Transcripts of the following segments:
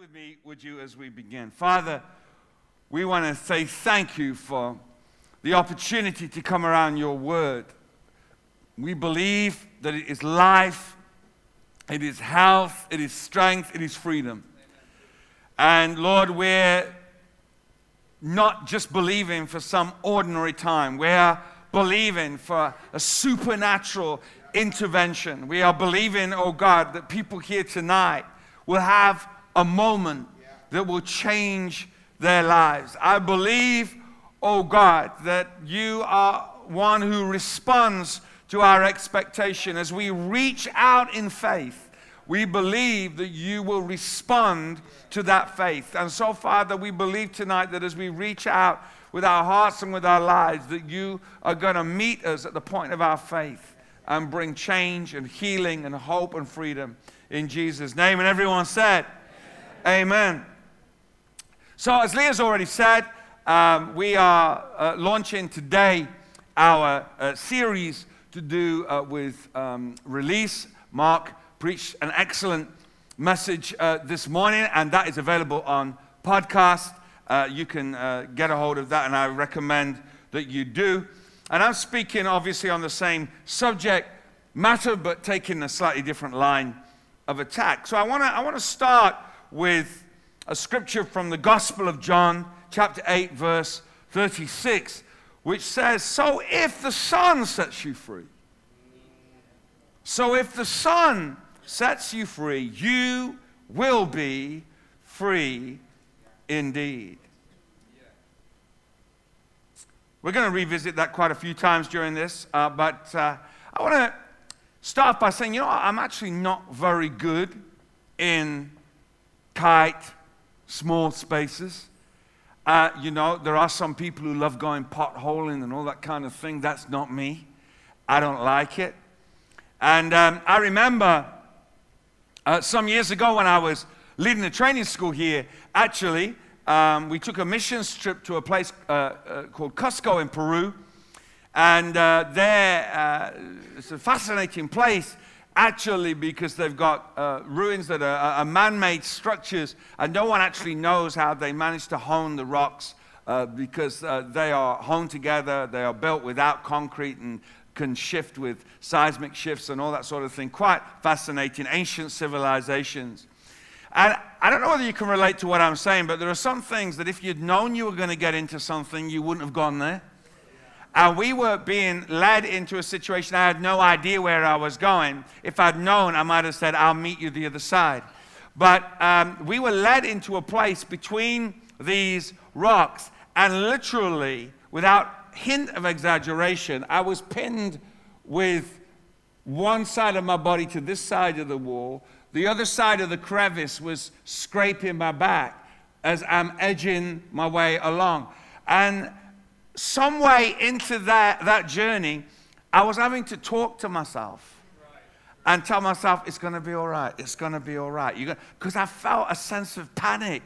with me, would you, as we begin? Father, we want to say thank you for the opportunity to come around your word. We believe that it is life, it is health, it is strength, it is freedom. And Lord, we're not just believing for some ordinary time, we're believing for a supernatural intervention. We are believing, oh God, that people here tonight will have a moment that will change their lives. I believe, oh God, that you are one who responds to our expectation. As we reach out in faith, we believe that you will respond to that faith. And so, Father, we believe tonight that as we reach out with our hearts and with our lives, that you are going to meet us at the point of our faith and bring change and healing and hope and freedom in Jesus' name. And everyone said, Amen. So, as Leah's already said, um, we are uh, launching today our uh, series to do uh, with um, release. Mark preached an excellent message uh, this morning, and that is available on podcast. Uh, you can uh, get a hold of that, and I recommend that you do. And I'm speaking obviously on the same subject matter, but taking a slightly different line of attack. So I want to I want to start with a scripture from the Gospel of John, chapter 8, verse 36, which says, So if the Son sets you free, so if the Son sets you free, you will be free indeed. We're going to revisit that quite a few times during this, uh, but uh, I want to start by saying, you know, I'm actually not very good in tight, small spaces. Uh, you know, there are some people who love going potholing and all that kind of thing. That's not me. I don't like it. And um, I remember uh, some years ago when I was leading a training school here, actually, um, we took a missions trip to a place uh, uh, called Cusco in Peru. And uh, there, uh, it's a fascinating place, actually, because they've got uh, ruins that are, are man made structures, and no one actually knows how they managed to hone the rocks uh, because they are honed together, they are built without concrete and can shift with seismic shifts and all that sort of thing. Quite fascinating, ancient civilizations. And I don't know whether you can relate to what I'm saying, but there are some things that if you'd known you were going to get into something, you wouldn't have gone there. And we were being led into a situation I had no idea where I was going. If I'd known, I might have said, I'll meet you the other side. But um, we were led into a place between these rocks, and literally, without hint of exaggeration, I was pinned with one side of my body to this side of the wall, the other side of the crevice was scraping my back as I'm edging my way along. And some way into that, that journey, I was having to talk to myself and tell myself, it's going to be all right. It's going to be all right. Because I felt a sense of panic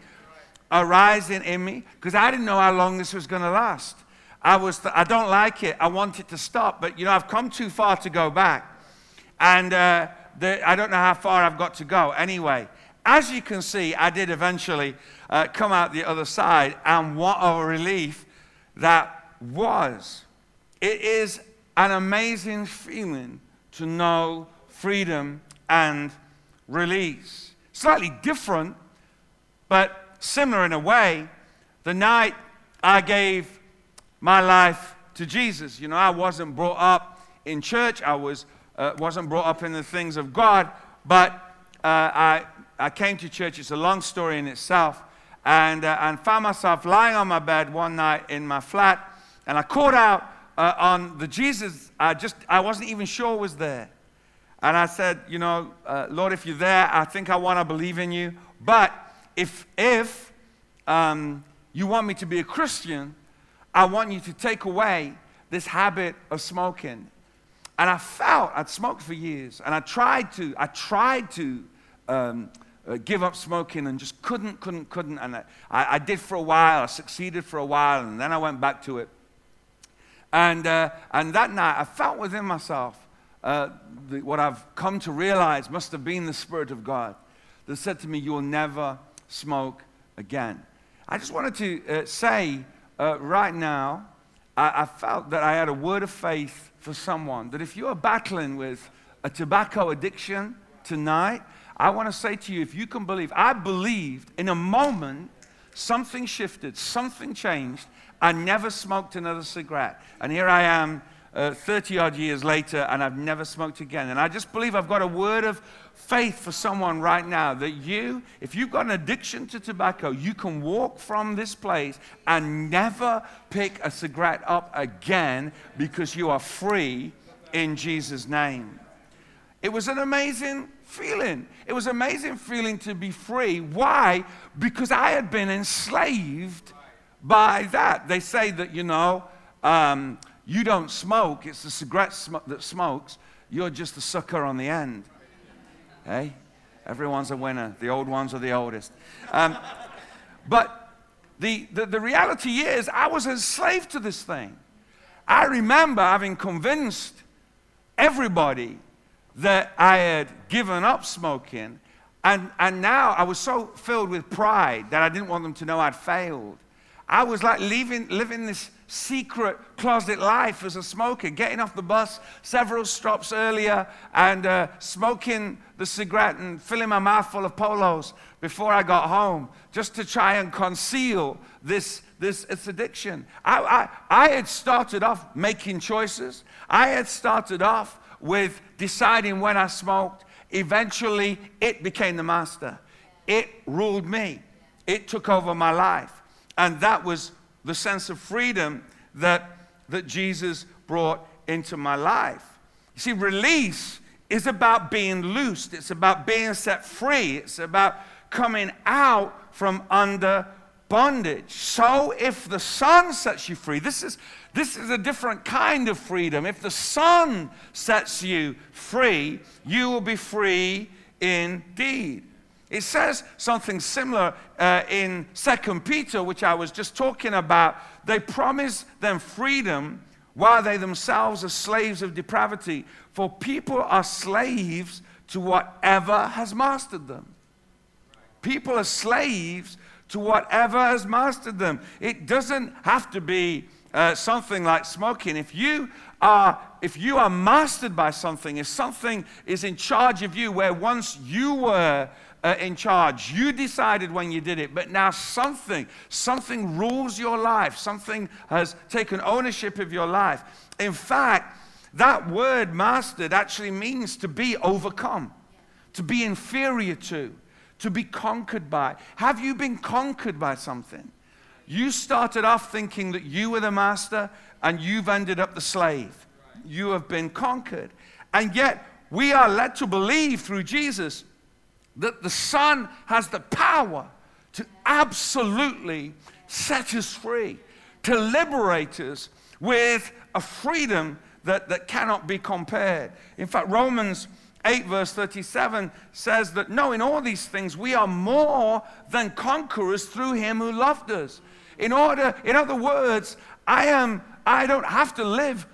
arising in me because I didn't know how long this was going to last. I, was th- I don't like it. I want it to stop. But, you know, I've come too far to go back. And, uh, the, I don't know how far I've got to go. Anyway, as you can see, I did eventually uh, come out the other side, and what a relief that was. It is an amazing feeling to know freedom and release. Slightly different, but similar in a way. The night I gave my life to Jesus, you know, I wasn't brought up in church, I was uh, wasn't brought up in the things of God, but uh, I, I came to church. It's a long story in itself. And, uh, and found myself lying on my bed one night in my flat. And I called out uh, on the Jesus I just I wasn't even sure was there. And I said, you know, uh, Lord, if you're there, I think I want to believe in you. But if, if um, you want me to be a Christian, I want you to take away this habit of smoking. And I felt, I'd smoked for years, and I tried to, I tried to um, uh, give up smoking and just couldn't, couldn't, couldn't. And I, I, did for a while, I succeeded for a while, and then I went back to it. And, uh, and that night, I felt within myself uh, the, what I've come to realize must have been the Spirit of God that said to me, You will never smoke again. I just wanted to uh, say uh, right now, I, I felt that I had a word of faith for someone that if you are battling with a tobacco addiction tonight, I want to say to you, if you can believe, I believed in a moment something shifted, something changed. I never smoked another cigarette. And here I am, 30 uh, odd years later, and I've never smoked again. And I just believe I've got a word of faith for someone right now that you, if you've got an addiction to tobacco, you can walk from this place and never pick a cigarette up again because you are free in Jesus' name. It was an amazing feeling. It was an amazing feeling to be free. Why? Because I had been enslaved by that. They say that, you know, um, you don't smoke, it's the cigarette sm- that smokes. You're just the sucker on the end. Hey, everyone's a winner. The old ones are the oldest. Um, but the, the, the reality is, I was enslaved to this thing. I remember having convinced everybody that I had given up smoking. And, and now I was so filled with pride that I didn't want them to know I'd failed. I was like leaving, living this secret closet life as a smoker, getting off the bus several stops earlier and uh, smoking the cigarette and filling my mouth full of polos before I got home, just to try and conceal this, this, this addiction. I, I, I had started off making choices. I had started off with deciding when I smoked. Eventually, it became the master. It ruled me. It took over my life. And that was the sense of freedom that, that Jesus brought into my life. You see, release is about being loosed, it's about being set free, it's about coming out from under bondage. So if the Son sets you free, this is, this is a different kind of freedom. If the Son sets you free, you will be free indeed. It says something similar uh, in Second Peter, which I was just talking about. They promise them freedom while they themselves are slaves of depravity. For people are slaves to whatever has mastered them. People are slaves to whatever has mastered them. It doesn't have to be uh, something like smoking. If you are if you are mastered by something, if something is in charge of you, where once you were uh, in charge. You decided when you did it, but now something, something rules your life. Something has taken ownership of your life. In fact, that word mastered actually means to be overcome, to be inferior to, to be conquered by. Have you been conquered by something? You started off thinking that you were the master and you've ended up the slave. You have been conquered. And yet, we are led to believe through Jesus that the Son has the power to absolutely set us free, to liberate us with a freedom that, that cannot be compared. In fact, Romans 8, verse 37 says that no, in all these things we are more than conquerors through him who loved us. In order, in other words, I am, I don't have to live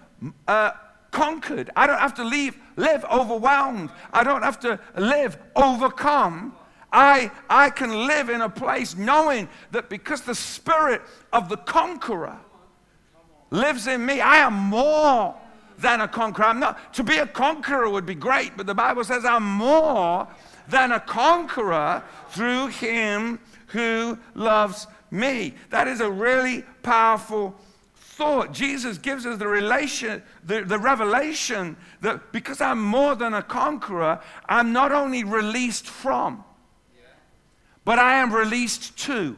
uh, conquered. I don't have to leave, live overwhelmed. I don't have to live overcome. I, I can live in a place knowing that because the spirit of the conqueror lives in me, I am more than a conqueror. I'm not, to be a conqueror would be great, but the Bible says I'm more than a conqueror through him who loves me. That is a really powerful thought. Jesus gives us the relation, the, the revelation that because I'm more than a conqueror, I'm not only released from, but I am released to.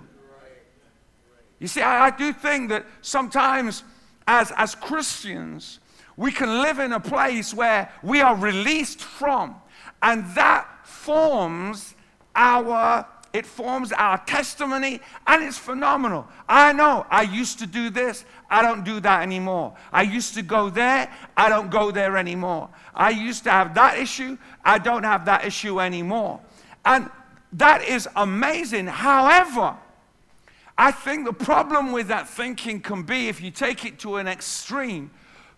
You see, I, I do think that sometimes as, as Christians, we can live in a place where we are released from, and that forms our it forms our testimony, and it's phenomenal. I know I used to do this, I don't do that anymore. I used to go there, I don't go there anymore. I used to have that issue, I don't have that issue anymore. And that is amazing. However, I think the problem with that thinking can be if you take it to an extreme,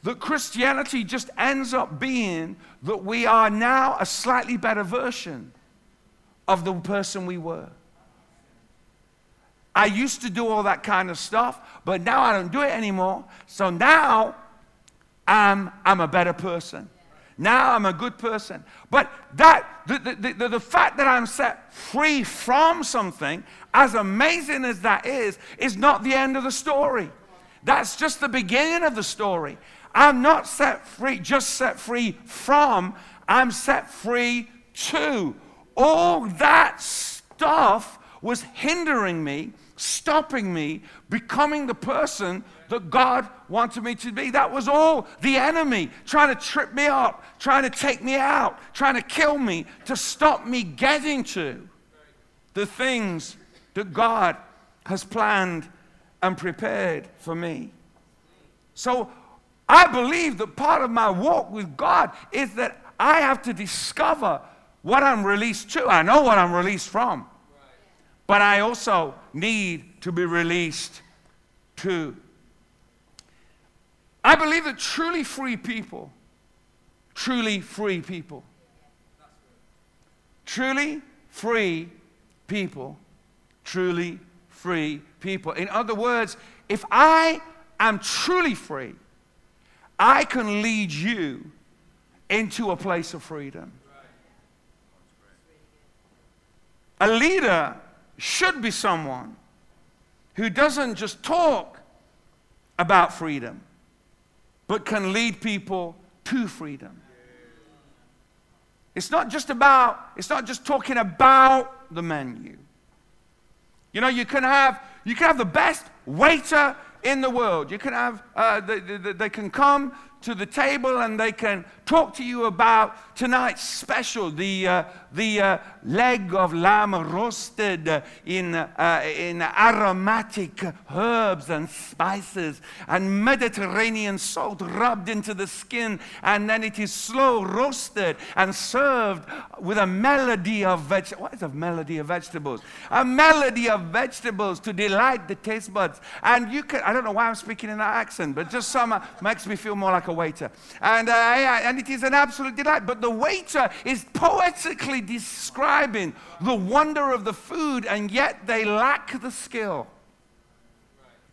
that Christianity just ends up being that we are now a slightly better version of the person we were. I used to do all that kind of stuff, but now I don't do it anymore. So now I'm, I'm a better person. Now I'm a good person. But that, the, the, the, the, fact that I'm set free from something, as amazing as that is, is not the end of the story. That's just the beginning of the story. I'm not set free, just set free from, I'm set free to. All that stuff was hindering me, stopping me, becoming the person that God wanted me to be. That was all the enemy trying to trip me up, trying to take me out, trying to kill me, to stop me getting to the things that God has planned and prepared for me. So I believe that part of my walk with God is that I have to discover what I'm released to. I know what I'm released from, but I also need to be released to. I believe that truly free people, truly free people, truly free people, truly free people. In other words, if I am truly free, I can lead you into a place of freedom. A leader should be someone who doesn't just talk about freedom, but can lead people to freedom. It's not just about, it's not just talking about the menu. You know, you can have, you can have the best waiter in the world. You can have, uh, they, they, they can come to the table and they can talk to you about tonight's special, the, uh, the uh, leg of lamb roasted in, uh, in aromatic herbs and spices and Mediterranean salt rubbed into the skin, and then it is slow roasted and served with a melody of vegetables. What is a melody of vegetables? A melody of vegetables to delight the taste buds. And you can, I don't know why I'm speaking in that accent, but just some makes me feel more like a waiter. And, uh, and it is an absolute delight. But the waiter is poetically describing the wonder of the food, and yet they lack the skill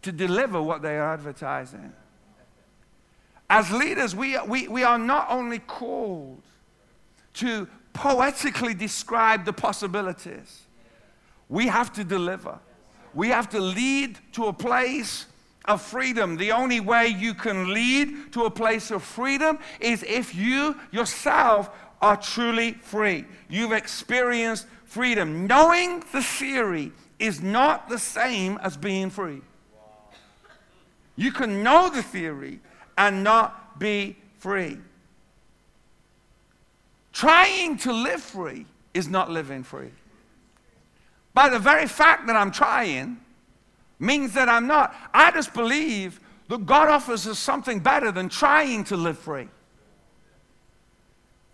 to deliver what they are advertising. As leaders, we, we, we are not only called to poetically describe the possibilities, we have to deliver. We have to lead to a place of freedom. The only way you can lead to a place of freedom is if you yourself are truly free. You've experienced freedom. Knowing the theory is not the same as being free. You can know the theory and not be free. Trying to live free is not living free. By the very fact that I'm trying, means that I'm not. I just believe that God offers us something better than trying to live free.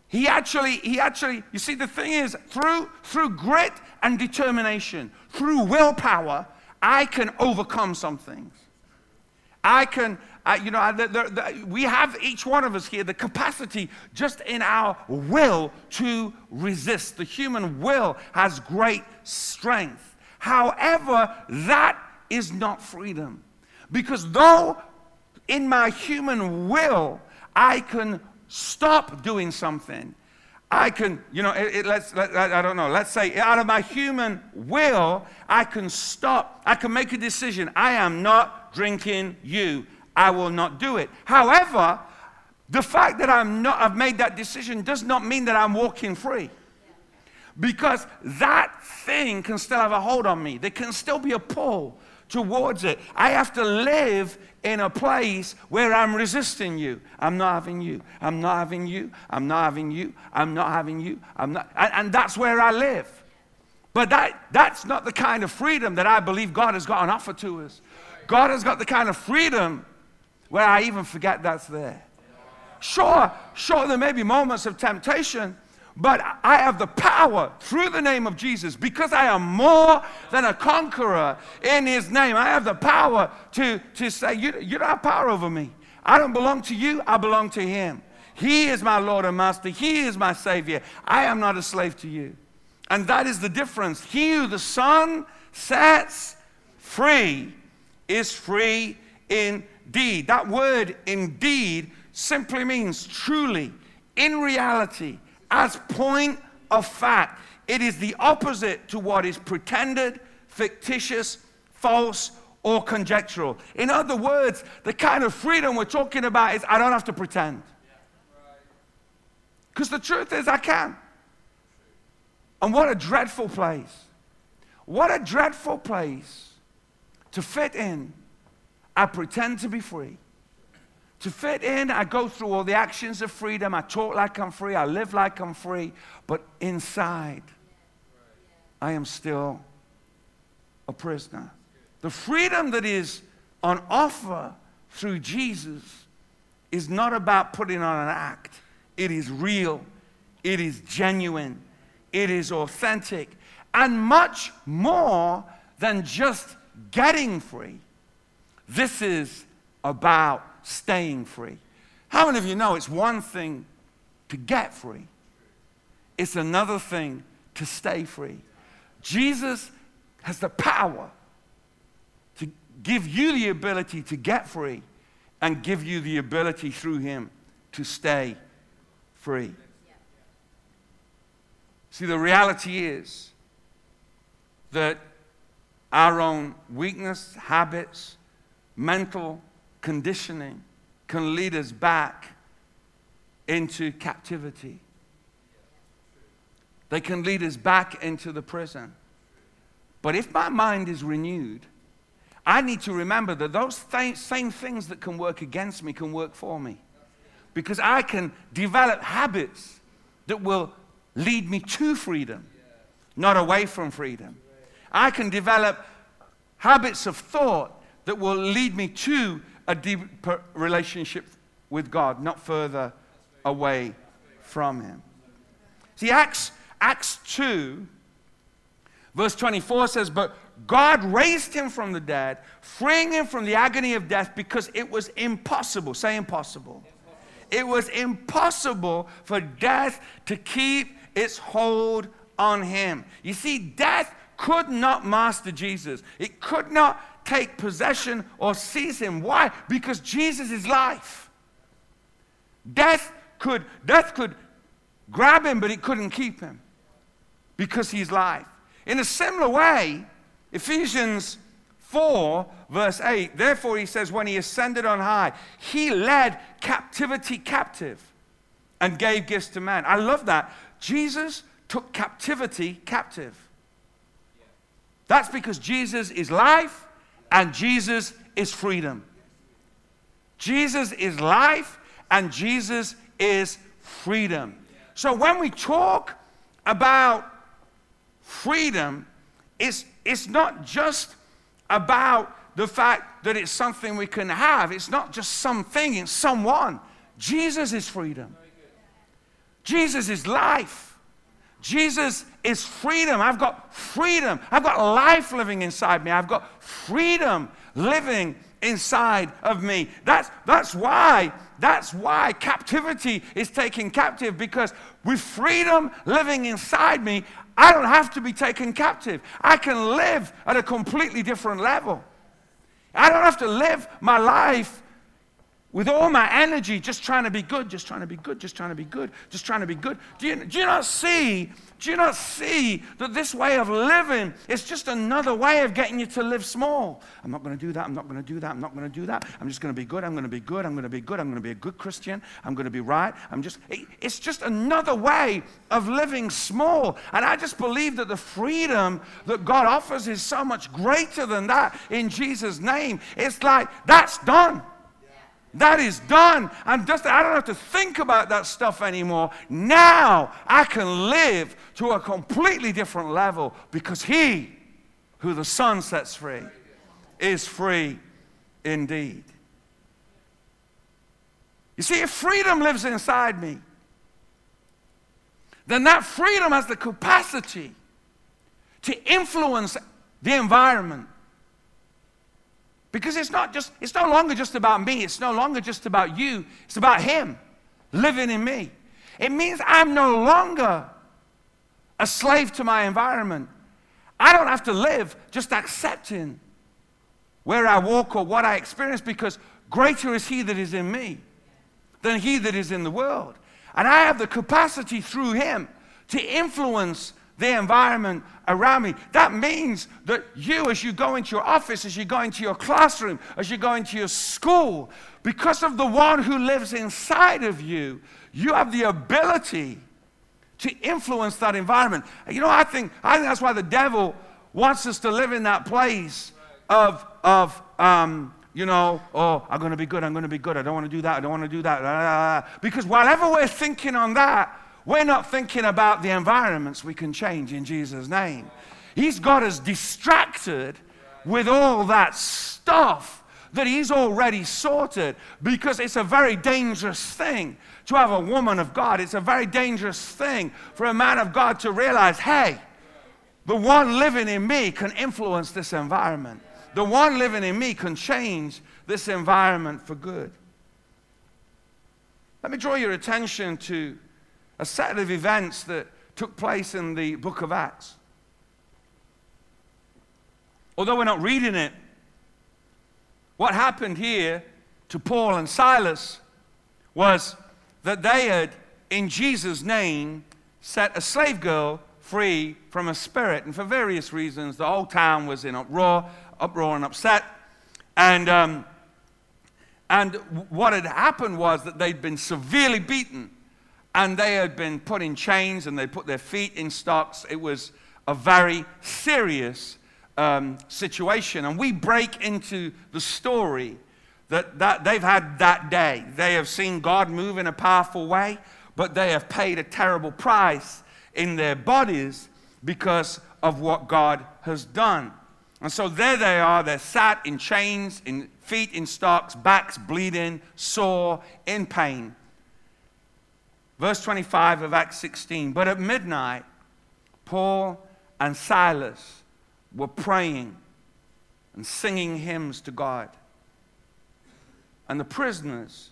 He actually, he actually, you see, the thing is, through, through grit and determination, through willpower, I can overcome some things. I can, you know, the, the, the, we have each one of us here the capacity just in our will to resist. The human will has great strength. However, that is not freedom. Because though in my human will I can stop doing something, I can, you know, it, it, let's, let, I don't know, let's say out of my human will, I can stop, I can make a decision. I am not drinking you. I will not do it. However, the fact that I'm not, I've made that decision does not mean that I'm walking free because that thing can still have a hold on me. There can still be a pull towards it. I have to live in a place where I'm resisting you. I'm not having you. I'm not having you. I'm not having you. I'm not having you. I'm not. And, and that's where I live. But that, that's not the kind of freedom that I believe God has got on offer to us. God has got the kind of freedom where I even forget that's there. Sure, sure, there may be moments of temptation, but I have the power through the name of Jesus because I am more than a conqueror in his name. I have the power to, to say, you, you don't have power over me. I don't belong to you, I belong to him. He is my Lord and Master. He is my Savior. I am not a slave to you. And that is the difference. He who the Son sets free is free indeed. That word indeed simply means truly, in reality, as point of fact. It is the opposite to what is pretended, fictitious, false, or conjectural. In other words, the kind of freedom we're talking about is I don't have to pretend. Because the truth is, I can. And what a dreadful place. What a dreadful place to fit in. I pretend to be free. To fit in, I go through all the actions of freedom. I talk like I'm free. I live like I'm free. But inside, I am still a prisoner. The freedom that is on offer through Jesus is not about putting on an act, it is real, it is genuine, it is authentic, and much more than just getting free. This is about staying free. How many of you know it's one thing to get free, it's another thing to stay free? Jesus has the power to give you the ability to get free and give you the ability through Him to stay free. See, the reality is that our own weakness, habits, mental conditioning can lead us back into captivity. They can lead us back into the prison. But if my mind is renewed, I need to remember that those th- same things that can work against me can work for me. Because I can develop habits that will lead me to freedom, not away from freedom. I can develop habits of thought that will lead me to a deeper relationship with God, not further away from Him. See, Acts, Acts 2, verse 24 says, But God raised him from the dead, freeing him from the agony of death because it was impossible. Say impossible. It was impossible for death to keep its hold on him. You see, death could not master Jesus, it could not take possession or seize him. Why? Because Jesus is life. Death could, death could grab him, but it couldn't keep him because he's life. In a similar way, Ephesians 4, verse 8, therefore he says, when he ascended on high, he led captivity captive and gave gifts to man. I love that. Jesus took captivity captive. That's because Jesus is life and Jesus is freedom. Jesus is life and Jesus is freedom. So when we talk about freedom, it's, it's not just about the fact that it's something we can have. It's not just something, it's someone. Jesus is freedom. Jesus is life. Jesus is freedom. I've got freedom. I've got life living inside me. I've got freedom living inside of me. That's, that's why, that's why captivity is taken captive because with freedom living inside me, I don't have to be taken captive. I can live at a completely different level. I don't have to live my life with all my energy just trying to be good, just trying to be good, just trying to be good, just trying to be good. Do you, do you not see? Do you not see that this way of living is just another way of getting you to live small? I'm not going to do that. I'm not going to do that. I'm not going to do that. I'm just going to be good. I'm going to be good. I'm going to be good. I'm going to be a good Christian. I'm going to be right. I'm just, it's just another way of living small. And I just believe that the freedom that God offers is so much greater than that in Jesus' name. It's like, that's done. That is done. I'm just, I don't have to think about that stuff anymore. Now I can live to a completely different level because He who the Son sets free is free indeed. You see, if freedom lives inside me, then that freedom has the capacity to influence the environment because it's not just, it's no longer just about me. It's no longer just about you. It's about Him living in me. It means I'm no longer a slave to my environment. I don't have to live just accepting where I walk or what I experience because greater is He that is in me than He that is in the world. And I have the capacity through Him to influence the environment around me. That means that you, as you go into your office, as you go into your classroom, as you go into your school, because of the one who lives inside of you, you have the ability to influence that environment. You know, I think, I think that's why the devil wants us to live in that place of, of um, you know, oh, I'm going to be good, I'm going to be good, I don't want to do that, I don't want to do that. Because whatever we're thinking on that, we're not thinking about the environments we can change in Jesus' name. He's got us distracted with all that stuff that He's already sorted because it's a very dangerous thing to have a woman of God. It's a very dangerous thing for a man of God to realize hey, the one living in me can influence this environment. The one living in me can change this environment for good. Let me draw your attention to a set of events that took place in the book of Acts. Although we're not reading it, what happened here to Paul and Silas was that they had, in Jesus' name, set a slave girl free from a spirit. And for various reasons, the whole town was in uproar, uproar and upset. And, um, and what had happened was that they'd been severely beaten and they had been put in chains and they put their feet in stocks. It was a very serious um, situation. And we break into the story that, that they've had that day. They have seen God move in a powerful way, but they have paid a terrible price in their bodies because of what God has done. And so there they are, they're sat in chains, in feet in stocks, backs bleeding, sore, in pain. Verse 25 of Acts 16. But at midnight, Paul and Silas were praying and singing hymns to God. And the prisoners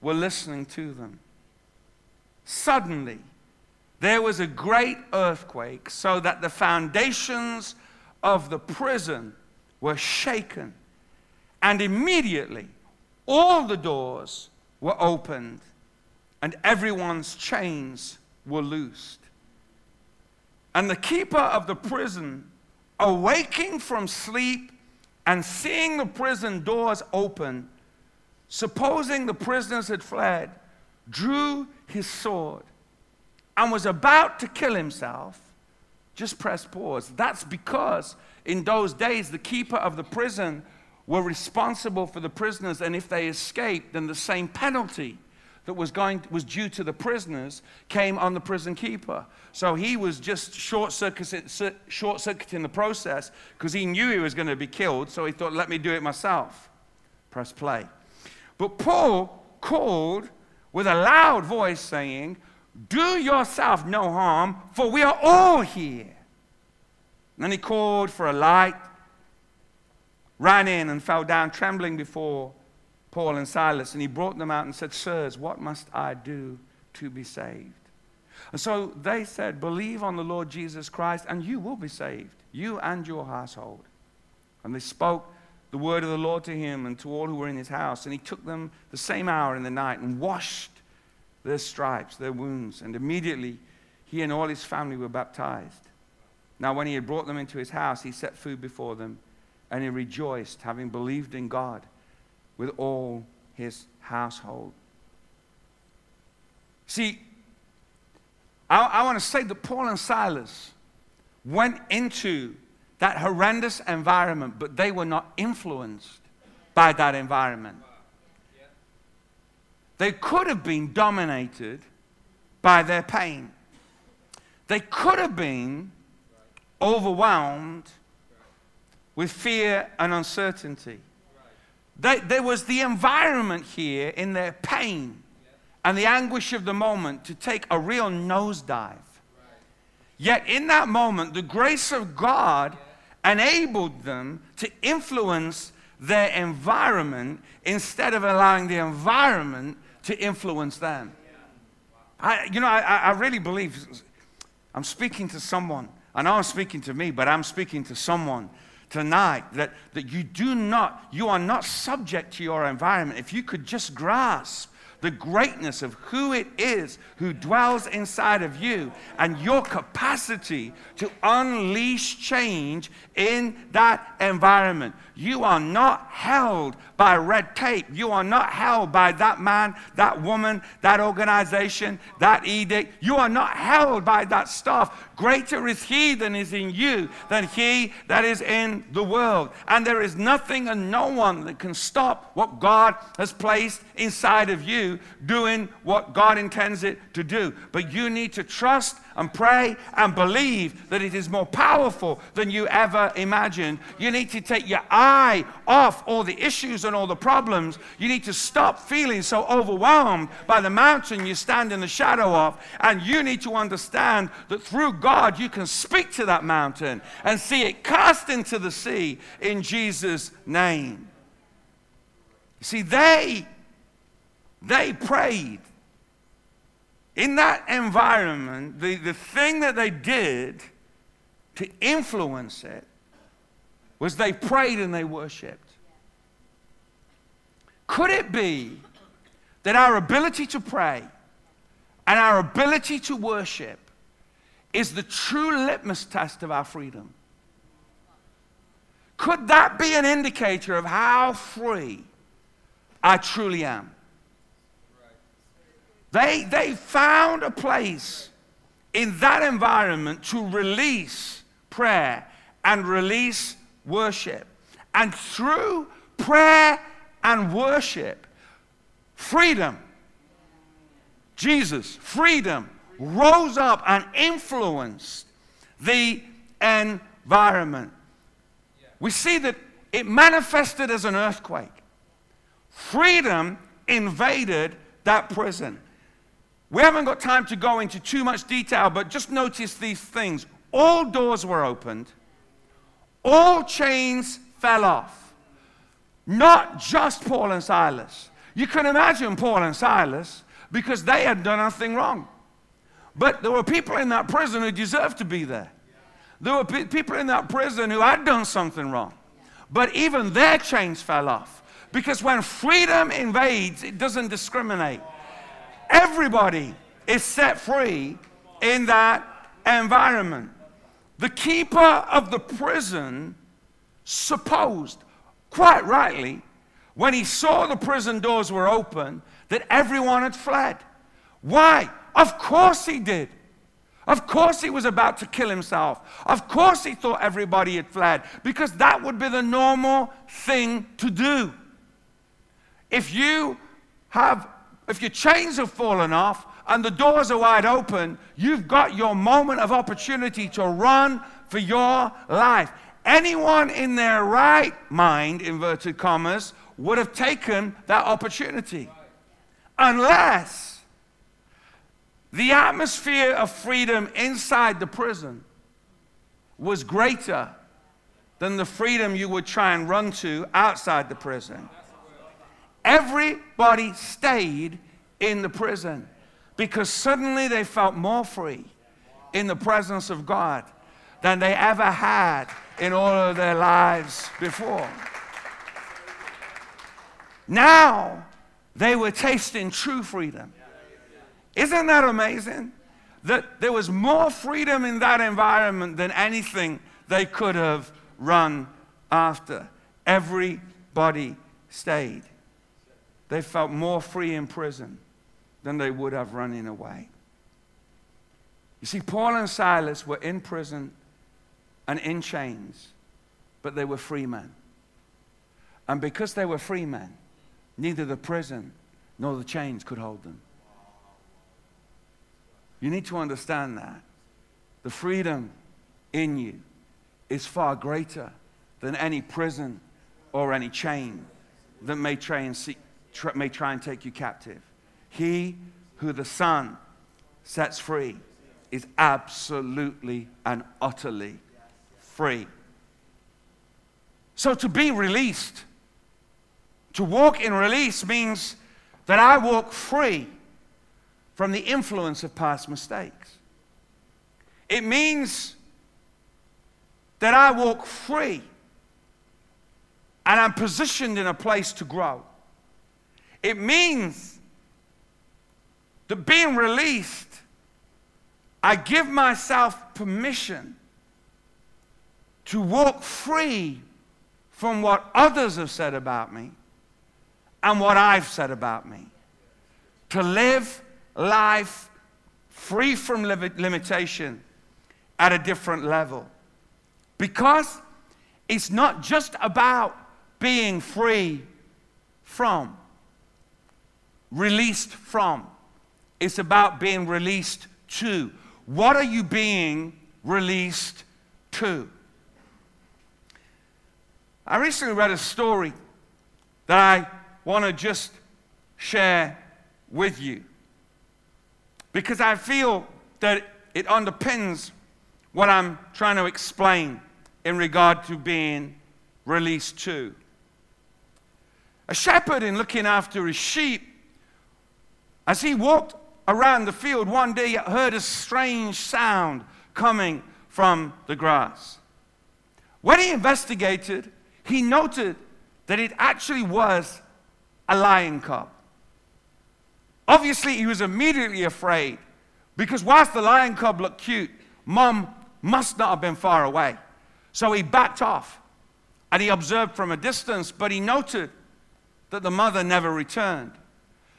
were listening to them. Suddenly, there was a great earthquake, so that the foundations of the prison were shaken. And immediately, all the doors were opened and everyone's chains were loosed. And the keeper of the prison, awaking from sleep and seeing the prison doors open, supposing the prisoners had fled, drew his sword and was about to kill himself. Just press pause. That's because in those days, the keeper of the prison were responsible for the prisoners, and if they escaped, then the same penalty that was, going, was due to the prisoners came on the prison keeper. So he was just short circuiting the process because he knew he was going to be killed. So he thought, let me do it myself. Press play. But Paul called with a loud voice, saying, Do yourself no harm, for we are all here. And then he called for a light, ran in, and fell down trembling before Paul and Silas, and he brought them out and said, Sirs, what must I do to be saved? And so they said, Believe on the Lord Jesus Christ, and you will be saved, you and your household. And they spoke the word of the Lord to him and to all who were in his house. And he took them the same hour in the night and washed their stripes, their wounds. And immediately he and all his family were baptized. Now, when he had brought them into his house, he set food before them, and he rejoiced, having believed in God with all his household. See, I, I want to say that Paul and Silas went into that horrendous environment, but they were not influenced by that environment. They could have been dominated by their pain. They could have been overwhelmed with fear and uncertainty. They, there was the environment here in their pain and the anguish of the moment to take a real nosedive. Yet in that moment, the grace of God enabled them to influence their environment instead of allowing the environment to influence them. I, you know, I, I really believe I'm speaking to someone. I know I'm speaking to me, but I'm speaking to someone tonight that, that you do not, you are not subject to your environment. If you could just grasp the greatness of who it is who dwells inside of you and your capacity to unleash change in that environment. You are not held by red tape. You are not held by that man, that woman, that organization, that edict. You are not held by that stuff. Greater is he that is in you than he that is in the world. And there is nothing and no one that can stop what God has placed inside of you doing what God intends it to do. But you need to trust and pray and believe that it is more powerful than you ever imagined. You need to take your eye off all the issues and all the problems. You need to stop feeling so overwhelmed by the mountain you stand in the shadow of. And you need to understand that through God, you can speak to that mountain and see it cast into the sea in Jesus' name. See, they, they prayed in that environment, the, the thing that they did to influence it was they prayed and they worshiped. Could it be that our ability to pray and our ability to worship is the true litmus test of our freedom? Could that be an indicator of how free I truly am? They, they found a place in that environment to release prayer and release worship. And through prayer and worship, freedom, Jesus, freedom, rose up and influenced the environment. We see that it manifested as an earthquake. Freedom invaded that prison. We haven't got time to go into too much detail, but just notice these things. All doors were opened, all chains fell off. Not just Paul and Silas. You can imagine Paul and Silas because they had done nothing wrong. But there were people in that prison who deserved to be there. There were pe- people in that prison who had done something wrong. But even their chains fell off. Because when freedom invades, it doesn't discriminate. Everybody is set free in that environment. The keeper of the prison supposed, quite rightly, when he saw the prison doors were open, that everyone had fled. Why? Of course he did. Of course he was about to kill himself. Of course he thought everybody had fled because that would be the normal thing to do. If you have if your chains have fallen off and the doors are wide open, you've got your moment of opportunity to run for your life. Anyone in their right mind, inverted commas, would have taken that opportunity. Unless the atmosphere of freedom inside the prison was greater than the freedom you would try and run to outside the prison. Everybody stayed in the prison because suddenly they felt more free in the presence of God than they ever had in all of their lives before. Now they were tasting true freedom. Isn't that amazing? That there was more freedom in that environment than anything they could have run after. Everybody stayed. They felt more free in prison than they would have running away. You see, Paul and Silas were in prison and in chains, but they were free men. And because they were free men, neither the prison nor the chains could hold them. You need to understand that. The freedom in you is far greater than any prison or any chain that may try and seek, may try and take you captive. He who the Son sets free is absolutely and utterly free. So to be released, to walk in release means that I walk free from the influence of past mistakes. It means that I walk free and I'm positioned in a place to grow. It means that being released, I give myself permission to walk free from what others have said about me and what I've said about me. To live life free from limitation at a different level. Because it's not just about being free from, released from. It's about being released to. What are you being released to? I recently read a story that I want to just share with you because I feel that it underpins what I'm trying to explain in regard to being released to. A shepherd, in looking after his sheep, as he walked around the field one day, he heard a strange sound coming from the grass. When he investigated, he noted that it actually was a lion cub. Obviously, he was immediately afraid because whilst the lion cub looked cute, mom must not have been far away. So he backed off and he observed from a distance, but he noted that the mother never returned.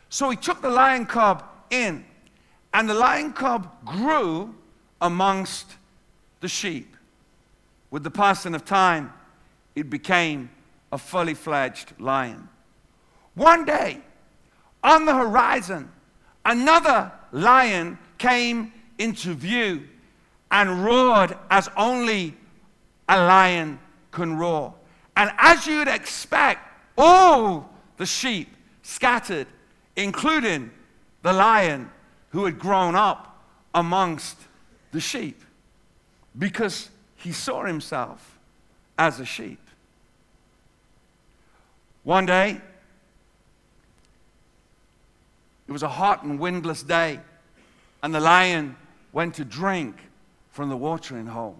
So he took the lion cub in, and the lion cub grew amongst the sheep. With the passing of time, it became a fully fledged lion. One day, on the horizon, another lion came into view and roared as only a lion can roar. And as you'd expect, all the sheep scattered, including the lion who had grown up amongst the sheep, because he saw himself as a sheep. One day, it was a hot and windless day, and the lion went to drink from the watering hole.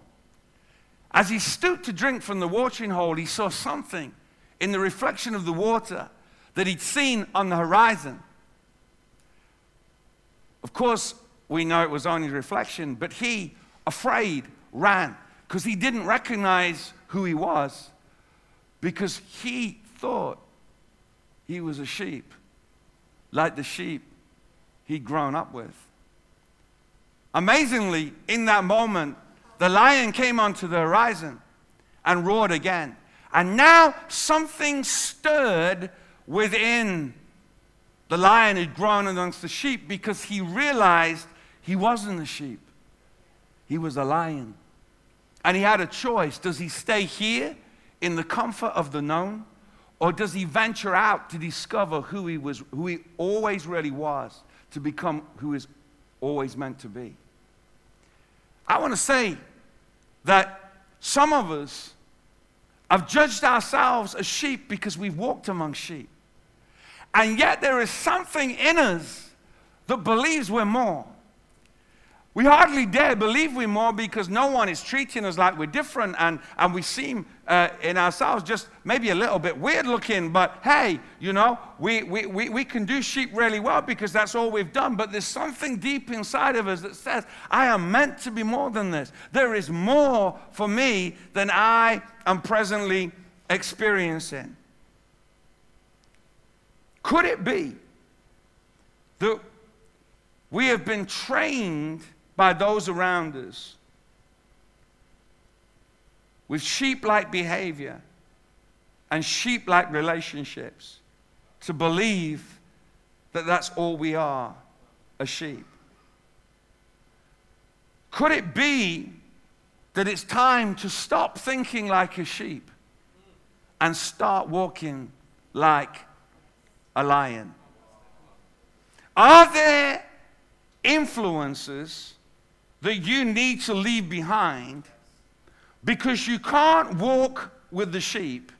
As he stooped to drink from the watering hole, he saw something in the reflection of the water that he'd seen on the horizon. Of course, we know it was only reflection, but he, afraid, ran because he didn't recognize who he was because he thought he was a sheep, like the sheep he'd grown up with. Amazingly, in that moment, the lion came onto the horizon and roared again. And now something stirred within the lion who'd grown amongst the sheep because he realized he wasn't a sheep, he was a lion. And he had a choice. Does he stay here in the comfort of the known? Or does he venture out to discover who he was, who he always really was, to become who he's always meant to be? I want to say that some of us have judged ourselves as sheep because we've walked among sheep. And yet there is something in us that believes we're more. We hardly dare believe we're more because no one is treating us like we're different and, and we seem uh, in ourselves just maybe a little bit weird looking. But hey, you know, we, we, we, we can do sheep really well because that's all we've done. But there's something deep inside of us that says, I am meant to be more than this. There is more for me than I am presently experiencing. Could it be that we have been trained by those around us with sheep like behavior and sheep like relationships to believe that that's all we are a sheep? Could it be that it's time to stop thinking like a sheep and start walking like a lion? Are there influences that you need to leave behind because you can't walk with the sheep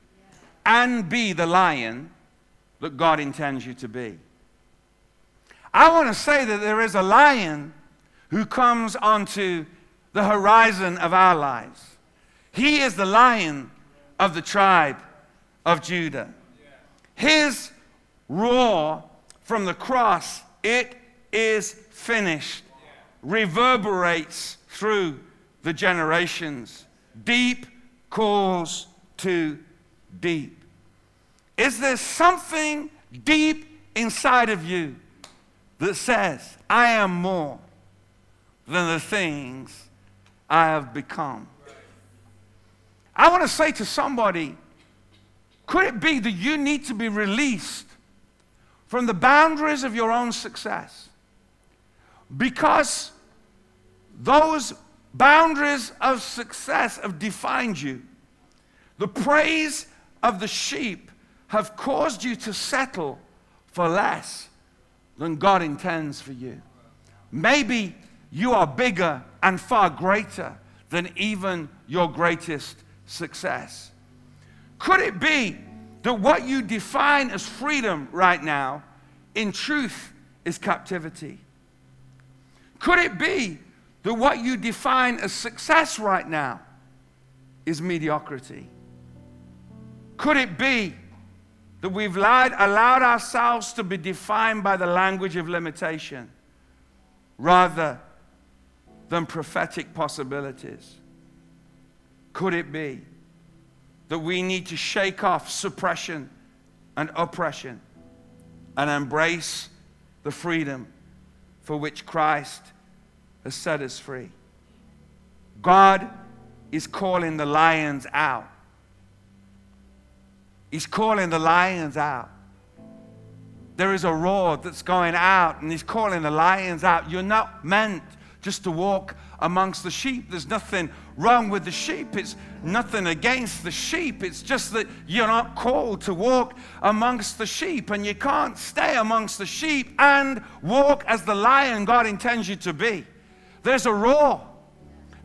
and be the lion that God intends you to be. I want to say that there is a lion who comes onto the horizon of our lives. He is the lion of the tribe of Judah. His roar from the cross, it is finished, reverberates through the generations. Deep calls to deep. Is there something deep inside of you that says, I am more than the things I have become? I want to say to somebody, could it be that you need to be released from the boundaries of your own success? Because those boundaries of success have defined you. The praise of the sheep have caused you to settle for less than God intends for you. Maybe you are bigger and far greater than even your greatest success. Could it be that what you define as freedom right now, in truth, is captivity? Could it be that what you define as success right now is mediocrity? Could it be that we've lied, allowed ourselves to be defined by the language of limitation rather than prophetic possibilities? Could it be that we need to shake off suppression and oppression and embrace the freedom for which Christ has set us free? God is calling the lions out. He's calling the lions out. There is a roar that's going out, and He's calling the lions out. You're not meant just to walk amongst the sheep. There's nothing wrong with the sheep. It's nothing against the sheep. It's just that you're not called to walk amongst the sheep, and you can't stay amongst the sheep and walk as the lion God intends you to be. There's a roar.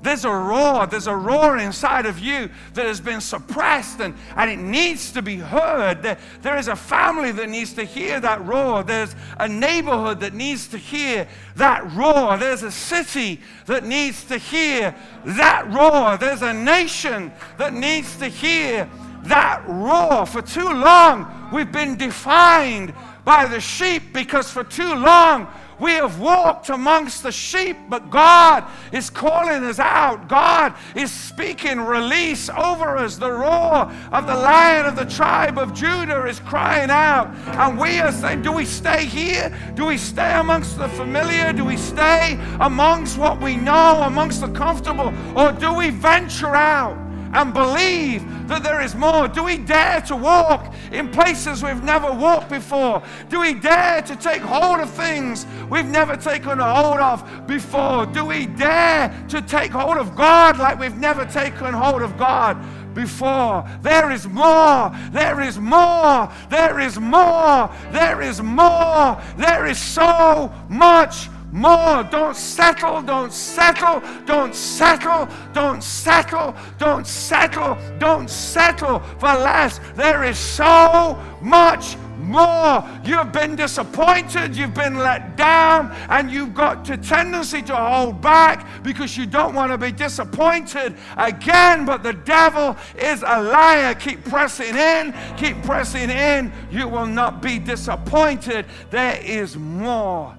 There's a roar, there's a roar inside of you that has been suppressed and, and it needs to be heard. There, there is a family that needs to hear that roar. There's a neighborhood that needs to hear that roar. There's a city that needs to hear that roar. There's a nation that needs to hear that roar. For too long, we've been defined by the sheep because for too long, we have walked amongst the sheep, but God is calling us out. God is speaking release over us. The roar of the lion of the tribe of Judah is crying out. And we are saying, Do we stay here? Do we stay amongst the familiar? Do we stay amongst what we know, amongst the comfortable? Or do we venture out? And believe that there is more? Do we dare to walk in places we've never walked before? Do we dare to take hold of things we've never taken hold of before? Do we dare to take hold of God like we've never taken hold of God? before. There is more. There is more. There is more. There is more. There is so much more. Don't settle, don't settle, don't settle, don't settle, don't settle, don't settle for less. There is so much more. You've been disappointed, you've been let down, and you've got a tendency to hold back because you don't want to be disappointed again. But the devil is a liar. Keep pressing in, keep pressing in. You will not be disappointed. There is more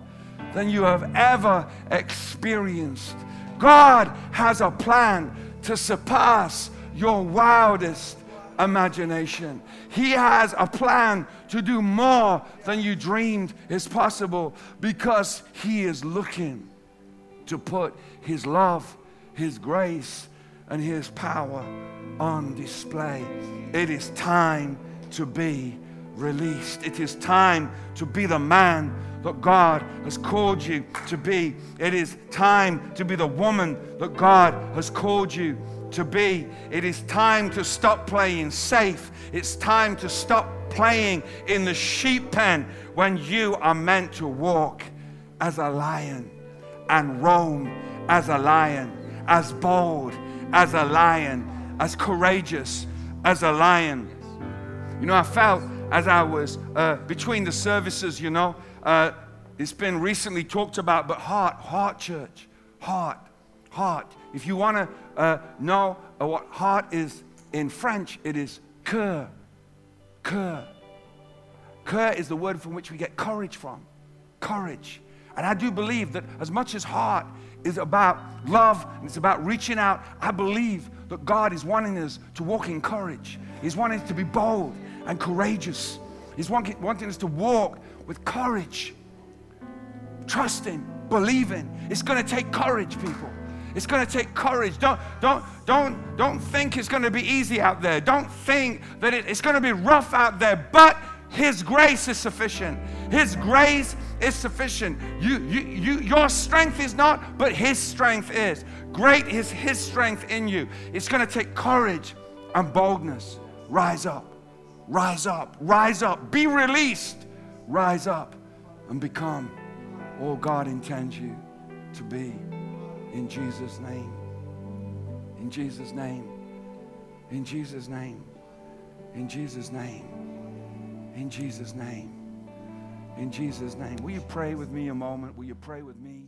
than you have ever experienced. God has a plan to surpass your wildest imagination. He has a plan to do more than you dreamed is possible because He is looking to put His love, His grace, and His power on display. It is time to be released. It is time to be the man that God has called you to be. It is time to be the woman that God has called you to be. It is time to stop playing safe. It's time to stop playing in the sheep pen when you are meant to walk as a lion and roam as a lion, as bold as a lion, as courageous as a lion. You know, I felt as I was uh, between the services, you know, uh, it's been recently talked about, but heart, heart church, heart, heart. If you want to uh, know uh, what heart is in French, it is cœur, Cur. Cur is the word from which we get courage from. Courage. And I do believe that as much as heart is about love and it's about reaching out, I believe that God is wanting us to walk in courage. He's wanting us to be bold and courageous. He's wanting us to walk with courage, trusting, believing. It's going to take courage, people. It's going to take courage. Don't, don't, don't, don't think it's going to be easy out there. Don't think that it, it's going to be rough out there. But His grace is sufficient. His grace is sufficient. You, you, you, your strength is not, but His strength is. Great is His strength in you. It's going to take courage and boldness. Rise up, rise up, rise up. Be released. Rise up and become all God intends you to be. In Jesus' name. In Jesus' name. In Jesus' name. In Jesus' name. In Jesus' name. In Jesus' name. Will you pray with me a moment? Will you pray with me?